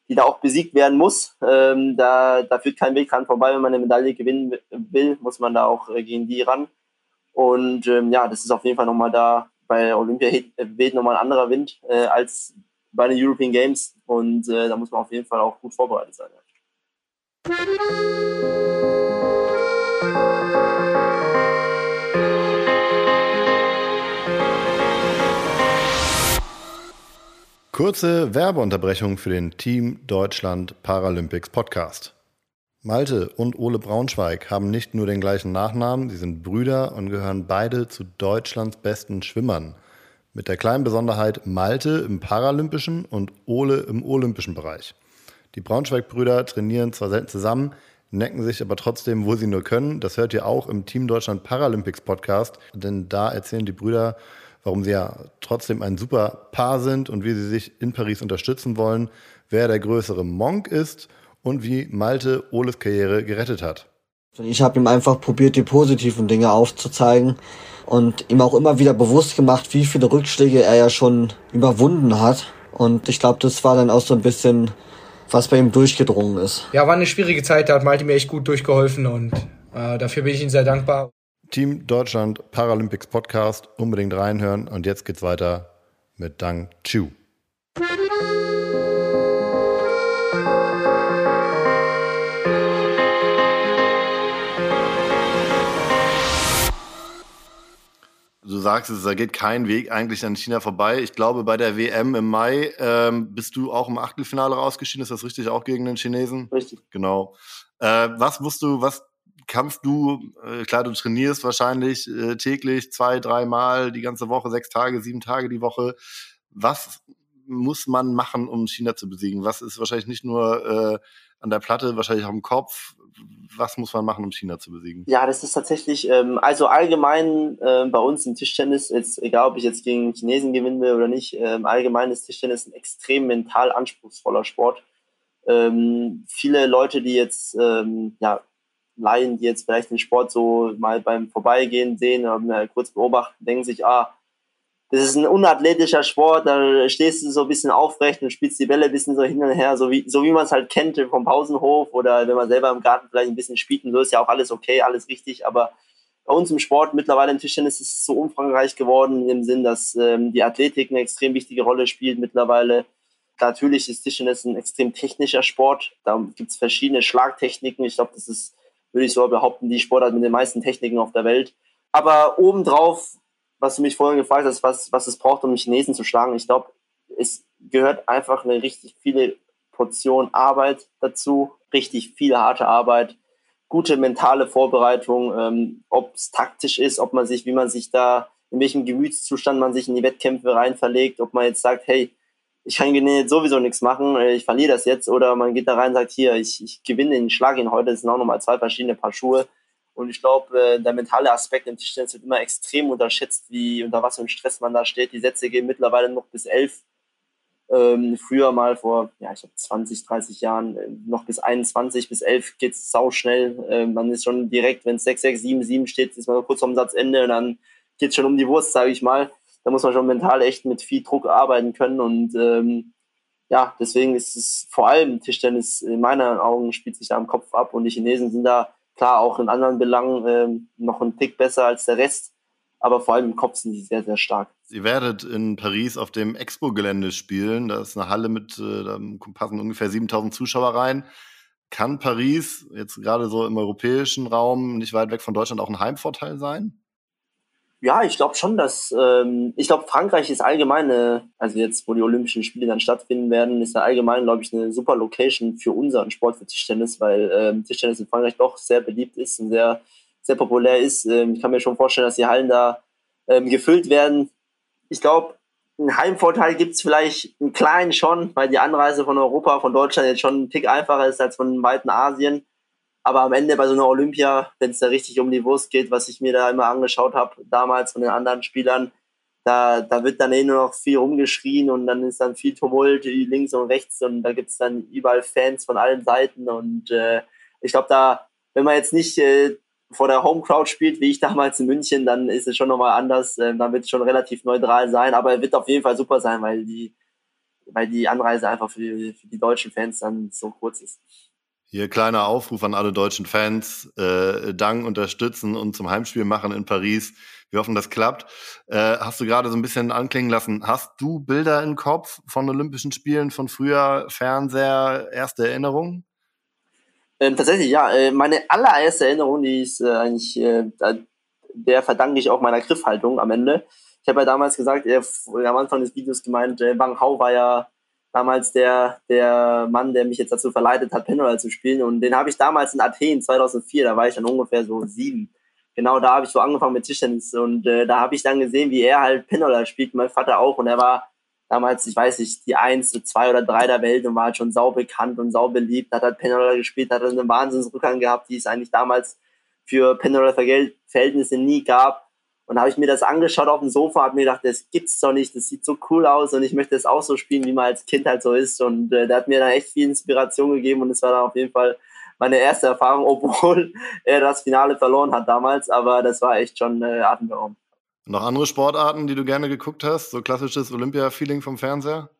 [SPEAKER 1] die da auch besiegt werden muss. Ähm, da, da führt kein Weg dran vorbei. Wenn man eine Medaille gewinnen will, muss man da auch gegen die ran. Und ähm, ja, das ist auf jeden Fall nochmal da bei Olympia weht nochmal ein anderer Wind äh, als bei den European Games und äh, da muss man auf jeden Fall auch gut vorbereitet sein.
[SPEAKER 2] Kurze Werbeunterbrechung für den Team Deutschland Paralympics Podcast. Malte und Ole Braunschweig haben nicht nur den gleichen Nachnamen, sie sind Brüder und gehören beide zu Deutschlands besten Schwimmern. Mit der kleinen Besonderheit Malte im paralympischen und Ole im olympischen Bereich. Die Braunschweig-Brüder trainieren zwar selten zusammen, necken sich aber trotzdem, wo sie nur können. Das hört ihr auch im Team Deutschland Paralympics Podcast, denn da erzählen die Brüder warum sie ja trotzdem ein super Paar sind und wie sie sich in Paris unterstützen wollen, wer der größere Monk ist und wie Malte Oles Karriere gerettet hat.
[SPEAKER 3] Ich habe ihm einfach probiert, die positiven Dinge aufzuzeigen und ihm auch immer wieder bewusst gemacht, wie viele Rückschläge er ja schon überwunden hat. Und ich glaube, das war dann auch so ein bisschen, was bei ihm durchgedrungen ist.
[SPEAKER 4] Ja, war eine schwierige Zeit, da hat Malte mir echt gut durchgeholfen und äh, dafür bin ich ihm sehr dankbar.
[SPEAKER 2] Team Deutschland Paralympics Podcast unbedingt reinhören. Und jetzt geht's weiter mit Dang Chu. Du sagst es, da geht kein Weg eigentlich an China vorbei. Ich glaube, bei der WM im Mai ähm, bist du auch im Achtelfinale rausgeschieden. Ist das richtig? Auch gegen den Chinesen?
[SPEAKER 1] Richtig.
[SPEAKER 2] Genau. Äh, was musst du, was kannst du, äh, klar, du trainierst wahrscheinlich äh, täglich zwei, dreimal die ganze Woche, sechs Tage, sieben Tage die Woche. Was muss man machen, um China zu besiegen? Was ist wahrscheinlich nicht nur äh, an der Platte, wahrscheinlich auch im Kopf? Was muss man machen, um China zu besiegen?
[SPEAKER 1] Ja, das ist tatsächlich, ähm, also allgemein äh, bei uns im Tischtennis, jetzt, egal ob ich jetzt gegen Chinesen gewinnen will oder nicht, ähm, allgemein ist Tischtennis ein extrem mental anspruchsvoller Sport. Ähm, viele Leute, die jetzt ähm, ja, Laien, die jetzt vielleicht den Sport so mal beim Vorbeigehen sehen oder kurz beobachten, denken sich, ah, das ist ein unathletischer Sport, da stehst du so ein bisschen aufrecht und spielst die Bälle ein bisschen so hin und her, so wie, so wie man es halt kennt vom Pausenhof oder wenn man selber im Garten vielleicht ein bisschen spielt und so ist ja auch alles okay, alles richtig, aber bei uns im Sport mittlerweile im Tischtennis ist es so umfangreich geworden im Sinn, dass ähm, die Athletik eine extrem wichtige Rolle spielt mittlerweile. Natürlich ist Tischtennis ein extrem technischer Sport. Da gibt es verschiedene Schlagtechniken. Ich glaube, das ist würde ich so behaupten, die Sportart mit den meisten Techniken auf der Welt. Aber obendrauf, was du mich vorhin gefragt hast, was, was es braucht, um Chinesen zu schlagen, ich glaube, es gehört einfach eine richtig viele Portion Arbeit dazu, richtig viel harte Arbeit, gute mentale Vorbereitung, ähm, ob es taktisch ist, ob man sich, wie man sich da, in welchem Gemütszustand man sich in die Wettkämpfe rein verlegt, ob man jetzt sagt, hey, ich kann jetzt sowieso nichts machen, äh, ich verliere das jetzt. Oder man geht da rein und sagt, hier, ich, ich gewinne den Schlag ihn heute. Das sind auch nochmal zwei verschiedene Paar Schuhe. Und ich glaube, äh, der mentale Aspekt im Tischtennis wird immer extrem unterschätzt, wie unter was für einem Stress man da steht. Die Sätze gehen mittlerweile noch bis elf. Ähm, früher mal vor, ja, ich glaube 20, 30 Jahren, äh, noch bis 21, bis 11 geht's sau schnell. Äh, man ist schon direkt, wenn es 6, 6, 7, 7 steht, ist man kurz vorm Satzende und dann geht's schon um die Wurst, sage ich mal da muss man schon mental echt mit viel Druck arbeiten können und ähm, ja, deswegen ist es vor allem Tischtennis in meinen Augen spielt sich da im Kopf ab und die Chinesen sind da klar auch in anderen Belangen ähm, noch ein Tick besser als der Rest, aber vor allem im Kopf sind sie sehr, sehr stark.
[SPEAKER 2] Sie werdet in Paris auf dem Expo-Gelände spielen. Da ist eine Halle mit, äh, da passen ungefähr 7000 Zuschauer rein. Kann Paris jetzt gerade so im europäischen Raum, nicht weit weg von Deutschland, auch ein Heimvorteil sein?
[SPEAKER 1] Ja, ich glaube schon, dass ähm, ich glaube, Frankreich ist allgemein, eine, also jetzt, wo die Olympischen Spiele dann stattfinden werden, ist ja allgemein, glaube ich, eine super Location für unseren Sport für Tischtennis, weil ähm, Tischtennis in Frankreich doch sehr beliebt ist und sehr, sehr populär ist. Ähm, ich kann mir schon vorstellen, dass die Hallen da ähm, gefüllt werden. Ich glaube, einen Heimvorteil gibt es vielleicht einen kleinen schon, weil die Anreise von Europa, von Deutschland jetzt schon ein Tick einfacher ist als von weiten Asien. Aber am Ende bei so einer Olympia, wenn es da richtig um die Wurst geht, was ich mir da immer angeschaut habe, damals von den anderen Spielern, da, da wird dann eh nur noch viel rumgeschrien und dann ist dann viel Tumult links und rechts und da gibt es dann überall Fans von allen Seiten und äh, ich glaube da, wenn man jetzt nicht äh, vor der Home Crowd spielt, wie ich damals in München, dann ist es schon nochmal anders, äh, dann wird es schon relativ neutral sein, aber er wird auf jeden Fall super sein, weil die, weil die Anreise einfach für, für die deutschen Fans dann so kurz ist.
[SPEAKER 2] Hier kleiner Aufruf an alle deutschen Fans. Äh, Dank unterstützen und zum Heimspiel machen in Paris. Wir hoffen, das klappt. Äh, hast du gerade so ein bisschen anklingen lassen. Hast du Bilder im Kopf von Olympischen Spielen von früher, Fernseher, erste Erinnerungen?
[SPEAKER 1] Ähm, tatsächlich, ja. Äh, meine allererste Erinnerung, die ist äh, eigentlich, äh, der verdanke ich auch meiner Griffhaltung am Ende. Ich habe ja damals gesagt, äh, am Anfang des Videos gemeint, Wang Hao war ja damals der, der Mann, der mich jetzt dazu verleitet hat, Pendular zu spielen. Und den habe ich damals in Athen 2004, da war ich dann ungefähr so sieben. Genau da habe ich so angefangen mit Tischtennis und äh, da habe ich dann gesehen, wie er halt Pendular spielt, mein Vater auch. Und er war damals, ich weiß nicht, die eins, zwei oder drei der Welt und war halt schon sau bekannt und sau beliebt, hat halt Pendular gespielt, hat einen Wahnsinnsrückgang gehabt, die es eigentlich damals für Pendular-Verhältnisse nie gab. Und habe ich mir das angeschaut auf dem Sofa, habe mir gedacht, das gibt's doch nicht, das sieht so cool aus und ich möchte es auch so spielen, wie man als Kind halt so ist. Und äh, der hat mir dann echt viel Inspiration gegeben und es war dann auf jeden Fall meine erste Erfahrung, obwohl er das Finale verloren hat damals. Aber das war echt schon äh, atemberaubend.
[SPEAKER 2] Noch andere Sportarten, die du gerne geguckt hast? So klassisches Olympia-Feeling vom Fernseher?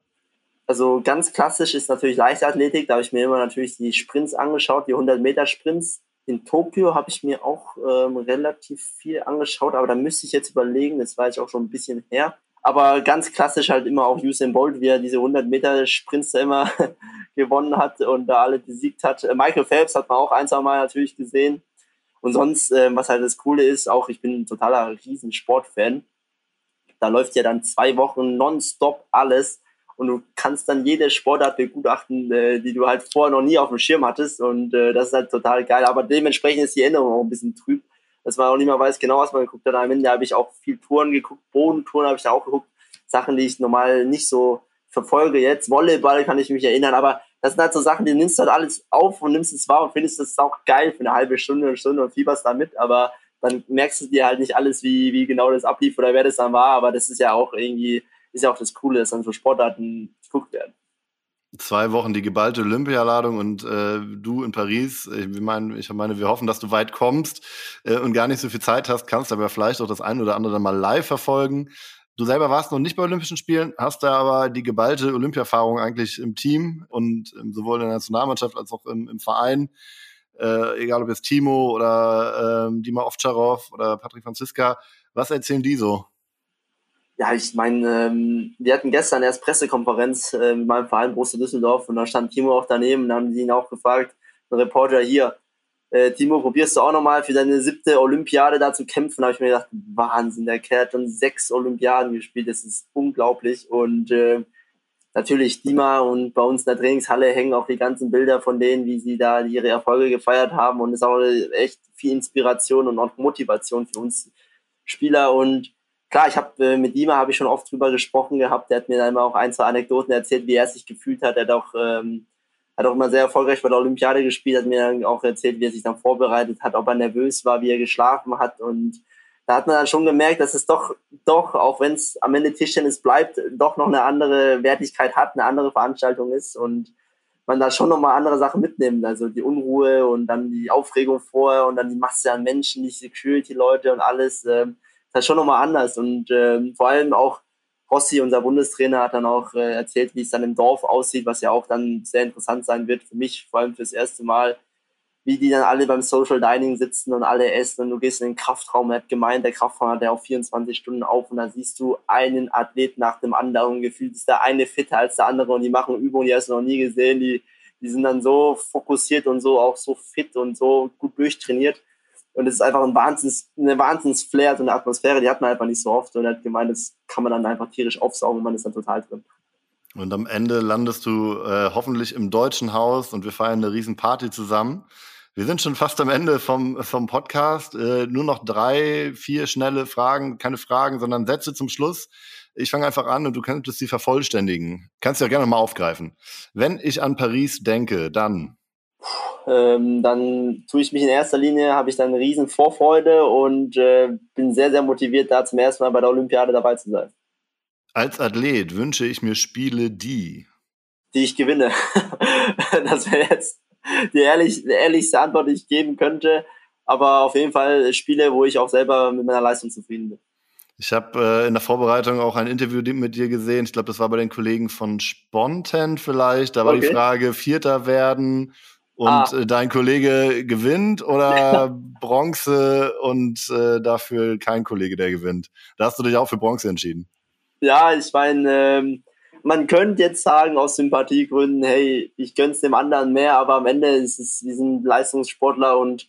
[SPEAKER 1] Also ganz klassisch ist natürlich Leichtathletik. Da habe ich mir immer natürlich die Sprints angeschaut, die 100-Meter-Sprints in Tokio habe ich mir auch ähm, relativ viel angeschaut, aber da müsste ich jetzt überlegen, das war ich auch schon ein bisschen her. Aber ganz klassisch halt immer auch Usain Bolt, wie er diese 100 Meter Sprints immer gewonnen hat und da alle besiegt hat. Äh, Michael Phelps hat man auch ein, zwei Mal natürlich gesehen. Und sonst, äh, was halt das Coole ist, auch ich bin ein totaler Riesensportfan. Da läuft ja dann zwei Wochen nonstop alles und du kannst dann jede Sportart begutachten, äh, die du halt vorher noch nie auf dem Schirm hattest und äh, das ist halt total geil. Aber dementsprechend ist die Erinnerung auch ein bisschen trüb, dass man auch nicht mehr weiß genau, was man geguckt hat. Am Ende habe ich auch viel Touren geguckt, Bodentouren habe ich auch geguckt, Sachen, die ich normal nicht so verfolge jetzt. Volleyball kann ich mich erinnern, aber das sind halt so Sachen, die nimmst du halt alles auf und nimmst es wahr und findest das auch geil für eine halbe Stunde, eine Stunde und fieberst damit, aber dann merkst du dir halt nicht alles, wie, wie genau das ablief oder wer das dann war, aber das ist ja auch irgendwie ist ja auch das Coole, dass dann so Sportarten geguckt werden.
[SPEAKER 2] Zwei Wochen die geballte Olympialadung und äh, du in Paris. Ich meine, ich meine, wir hoffen, dass du weit kommst äh, und gar nicht so viel Zeit hast, kannst aber vielleicht auch das eine oder andere dann mal live verfolgen. Du selber warst noch nicht bei Olympischen Spielen, hast da aber die geballte Olympiaerfahrung eigentlich im Team und ähm, sowohl in der Nationalmannschaft als auch im, im Verein. Äh, egal ob jetzt Timo oder ähm, Dima Ovtcharov oder Patrick Franziska. Was erzählen die so?
[SPEAKER 1] Ja, ich meine, ähm, wir hatten gestern erst Pressekonferenz äh, mit meinem Verein Borussia Düsseldorf und da stand Timo auch daneben. Und haben ihn auch gefragt, ein Reporter hier, äh, Timo, probierst du auch nochmal für deine siebte Olympiade da zu kämpfen? Da habe ich mir gedacht, Wahnsinn, der Kerl hat schon sechs Olympiaden gespielt, das ist unglaublich. Und äh, natürlich Dima und bei uns in der Trainingshalle hängen auch die ganzen Bilder von denen, wie sie da ihre Erfolge gefeiert haben. Und ist auch echt viel Inspiration und auch Motivation für uns Spieler. Und klar, ich habe äh, mit Dima habe ich schon oft drüber gesprochen gehabt. Der hat mir dann immer auch ein, zwei Anekdoten erzählt, wie er sich gefühlt hat. Er hat auch, ähm, hat auch immer sehr erfolgreich bei der Olympiade gespielt, hat mir dann auch erzählt, wie er sich dann vorbereitet hat, ob er nervös war, wie er geschlafen hat. Und da hat man dann schon gemerkt, dass es doch, doch, auch wenn es am Ende Tischtennis bleibt, doch noch eine andere Wertigkeit hat, eine andere Veranstaltung ist und man da schon nochmal andere Sachen mitnimmt. Also die Unruhe und dann die Aufregung vorher und dann die Masse an Menschen, die Security-Leute und alles. Ähm, das ist schon nochmal anders. Und ähm, vor allem auch Rossi, unser Bundestrainer, hat dann auch äh, erzählt, wie es dann im Dorf aussieht, was ja auch dann sehr interessant sein wird für mich, vor allem fürs erste Mal, wie die dann alle beim Social Dining sitzen und alle essen und du gehst in den Kraftraum. Er hat gemeint, der Kraftraum hat ja auch 24 Stunden auf und da siehst du einen Athlet nach dem anderen. Gefühlt ist der eine fitter als der andere und die machen Übungen, die hast du noch nie gesehen. Die, die sind dann so fokussiert und so auch so fit und so gut durchtrainiert. Und es ist einfach ein Wahnsinns, eine Wahnsinns-Flair, so eine Atmosphäre, die hat man einfach nicht so oft. Und er hat gemeint, das kann man dann einfach tierisch aufsaugen und man ist dann total drin.
[SPEAKER 2] Und am Ende landest du äh, hoffentlich im deutschen Haus und wir feiern eine riesen Party zusammen. Wir sind schon fast am Ende vom, vom Podcast. Äh, nur noch drei, vier schnelle Fragen, keine Fragen, sondern Sätze zum Schluss. Ich fange einfach an und du könntest sie vervollständigen. Kannst du ja gerne mal aufgreifen. Wenn ich an Paris denke, dann
[SPEAKER 1] ähm, dann tue ich mich in erster Linie, habe ich dann eine riesen Vorfreude und äh, bin sehr, sehr motiviert, da zum ersten Mal bei der Olympiade dabei zu sein.
[SPEAKER 2] Als Athlet wünsche ich mir Spiele, die
[SPEAKER 1] die ich gewinne. das wäre jetzt die, ehrlich, die ehrlichste Antwort, die ich geben könnte. Aber auf jeden Fall Spiele, wo ich auch selber mit meiner Leistung zufrieden bin.
[SPEAKER 2] Ich habe äh, in der Vorbereitung auch ein Interview mit dir gesehen. Ich glaube, das war bei den Kollegen von Spontan vielleicht. Da war okay. die Frage, Vierter werden und ah. Dein Kollege gewinnt oder Bronze und äh, dafür kein Kollege, der gewinnt? Da hast du dich auch für Bronze entschieden.
[SPEAKER 1] Ja, ich meine, ähm, man könnte jetzt sagen aus Sympathiegründen, hey, ich gönn's dem anderen mehr, aber am Ende ist es, wir sind Leistungssportler und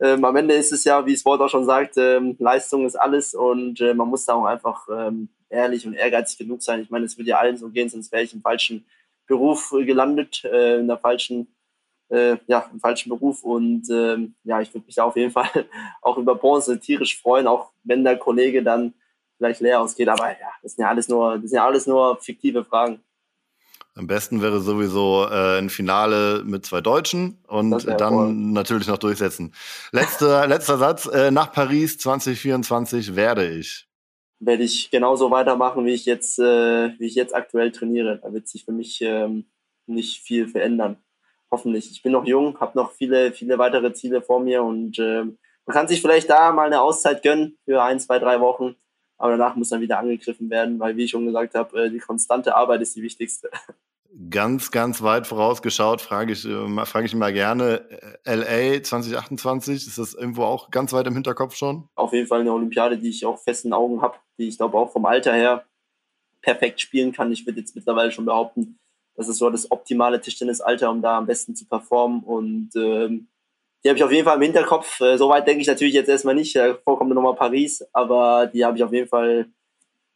[SPEAKER 1] ähm, am Ende ist es ja, wie das Wort auch schon sagt, ähm, Leistung ist alles und äh, man muss da auch einfach ähm, ehrlich und ehrgeizig genug sein. Ich meine, es würde ja allen so gehen, sonst wäre ich im falschen Beruf äh, gelandet, äh, in der falschen äh, ja, im falschen Beruf. Und ähm, ja, ich würde mich da auf jeden Fall auch über Bronze tierisch freuen, auch wenn der Kollege dann vielleicht leer ausgeht. Aber ja, das sind ja alles nur, das sind ja alles nur fiktive Fragen.
[SPEAKER 2] Am besten wäre sowieso äh, ein Finale mit zwei Deutschen und dann voll. natürlich noch durchsetzen. Letzter, letzter Satz. Äh, nach Paris 2024 werde ich.
[SPEAKER 1] Werde ich genauso weitermachen, wie ich jetzt, äh, wie ich jetzt aktuell trainiere. Da wird sich für mich ähm, nicht viel verändern hoffentlich. Ich bin noch jung, habe noch viele, viele weitere Ziele vor mir und äh, man kann sich vielleicht da mal eine Auszeit gönnen für ein, zwei, drei Wochen. Aber danach muss dann wieder angegriffen werden, weil, wie ich schon gesagt habe, äh, die konstante Arbeit ist die wichtigste.
[SPEAKER 2] Ganz, ganz weit vorausgeschaut, frage ich, äh, frage ich mal gerne. Äh, LA 2028, ist das irgendwo auch ganz weit im Hinterkopf schon?
[SPEAKER 1] Auf jeden Fall eine Olympiade, die ich auch festen Augen habe, die ich glaube auch vom Alter her perfekt spielen kann. Ich würde jetzt mittlerweile schon behaupten, das ist so das optimale Tischtennisalter, um da am besten zu performen. Und ähm, die habe ich auf jeden Fall im Hinterkopf. Äh, Soweit denke ich natürlich jetzt erstmal nicht. Davor kommt nochmal Paris, aber die habe ich auf jeden Fall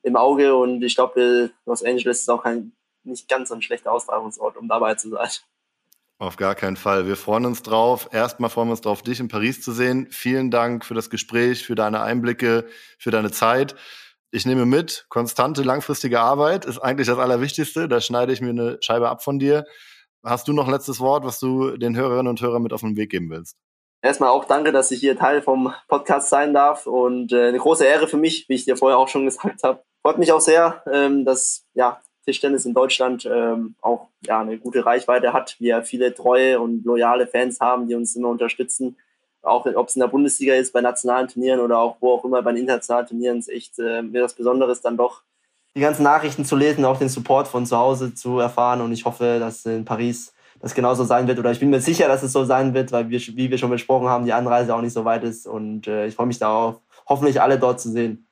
[SPEAKER 1] im Auge. Und ich glaube, Los Angeles ist auch kein nicht ganz so ein schlechter Austragungsort, um dabei zu sein.
[SPEAKER 2] Auf gar keinen Fall. Wir freuen uns drauf. Erstmal freuen wir uns drauf, dich in Paris zu sehen. Vielen Dank für das Gespräch, für deine Einblicke, für deine Zeit ich nehme mit, konstante, langfristige Arbeit ist eigentlich das Allerwichtigste. Da schneide ich mir eine Scheibe ab von dir. Hast du noch ein letztes Wort, was du den Hörerinnen und Hörern mit auf den Weg geben willst?
[SPEAKER 1] Erstmal auch danke, dass ich hier Teil vom Podcast sein darf und äh, eine große Ehre für mich, wie ich dir vorher auch schon gesagt habe. Freut mich auch sehr, ähm, dass ja, Tischtennis in Deutschland ähm, auch ja, eine gute Reichweite hat, wir viele treue und loyale Fans haben, die uns immer unterstützen auch ob es in der Bundesliga ist, bei nationalen Turnieren oder auch wo auch immer bei den internationalen Turnieren, ist echt äh, mir das Besonderes dann doch, die ganzen Nachrichten zu lesen, auch den Support von zu Hause zu erfahren. Und ich hoffe, dass in Paris das genauso sein wird. Oder ich bin mir sicher, dass es so sein wird, weil wir, wie wir schon besprochen haben, die Anreise auch nicht so weit ist. Und äh, ich freue mich darauf, hoffentlich alle dort zu sehen.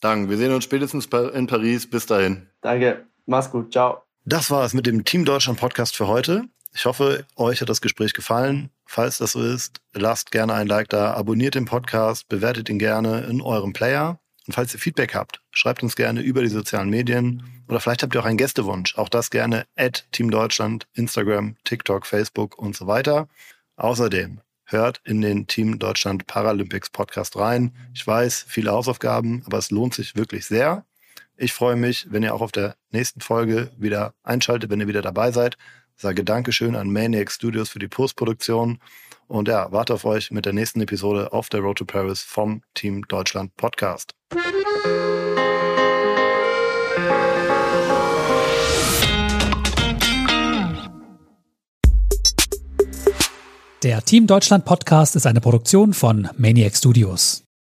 [SPEAKER 2] Danke. Wir sehen uns spätestens in Paris. Bis dahin.
[SPEAKER 1] Danke. Mach's gut. Ciao.
[SPEAKER 2] Das war es mit dem Team Deutschland Podcast für heute. Ich hoffe, euch hat das Gespräch gefallen. Falls das so ist, lasst gerne ein Like da, abonniert den Podcast, bewertet ihn gerne in eurem Player. Und falls ihr Feedback habt, schreibt uns gerne über die sozialen Medien oder vielleicht habt ihr auch einen Gästewunsch. Auch das gerne at Team Deutschland, Instagram, TikTok, Facebook und so weiter. Außerdem hört in den Team Deutschland Paralympics Podcast rein. Ich weiß, viele Hausaufgaben, aber es lohnt sich wirklich sehr. Ich freue mich, wenn ihr auch auf der nächsten Folge wieder einschaltet, wenn ihr wieder dabei seid. Sage Dankeschön an Maniac Studios für die Postproduktion. Und ja, warte auf euch mit der nächsten Episode auf der Road to Paris vom Team Deutschland Podcast.
[SPEAKER 5] Der Team Deutschland Podcast ist eine Produktion von Maniac Studios.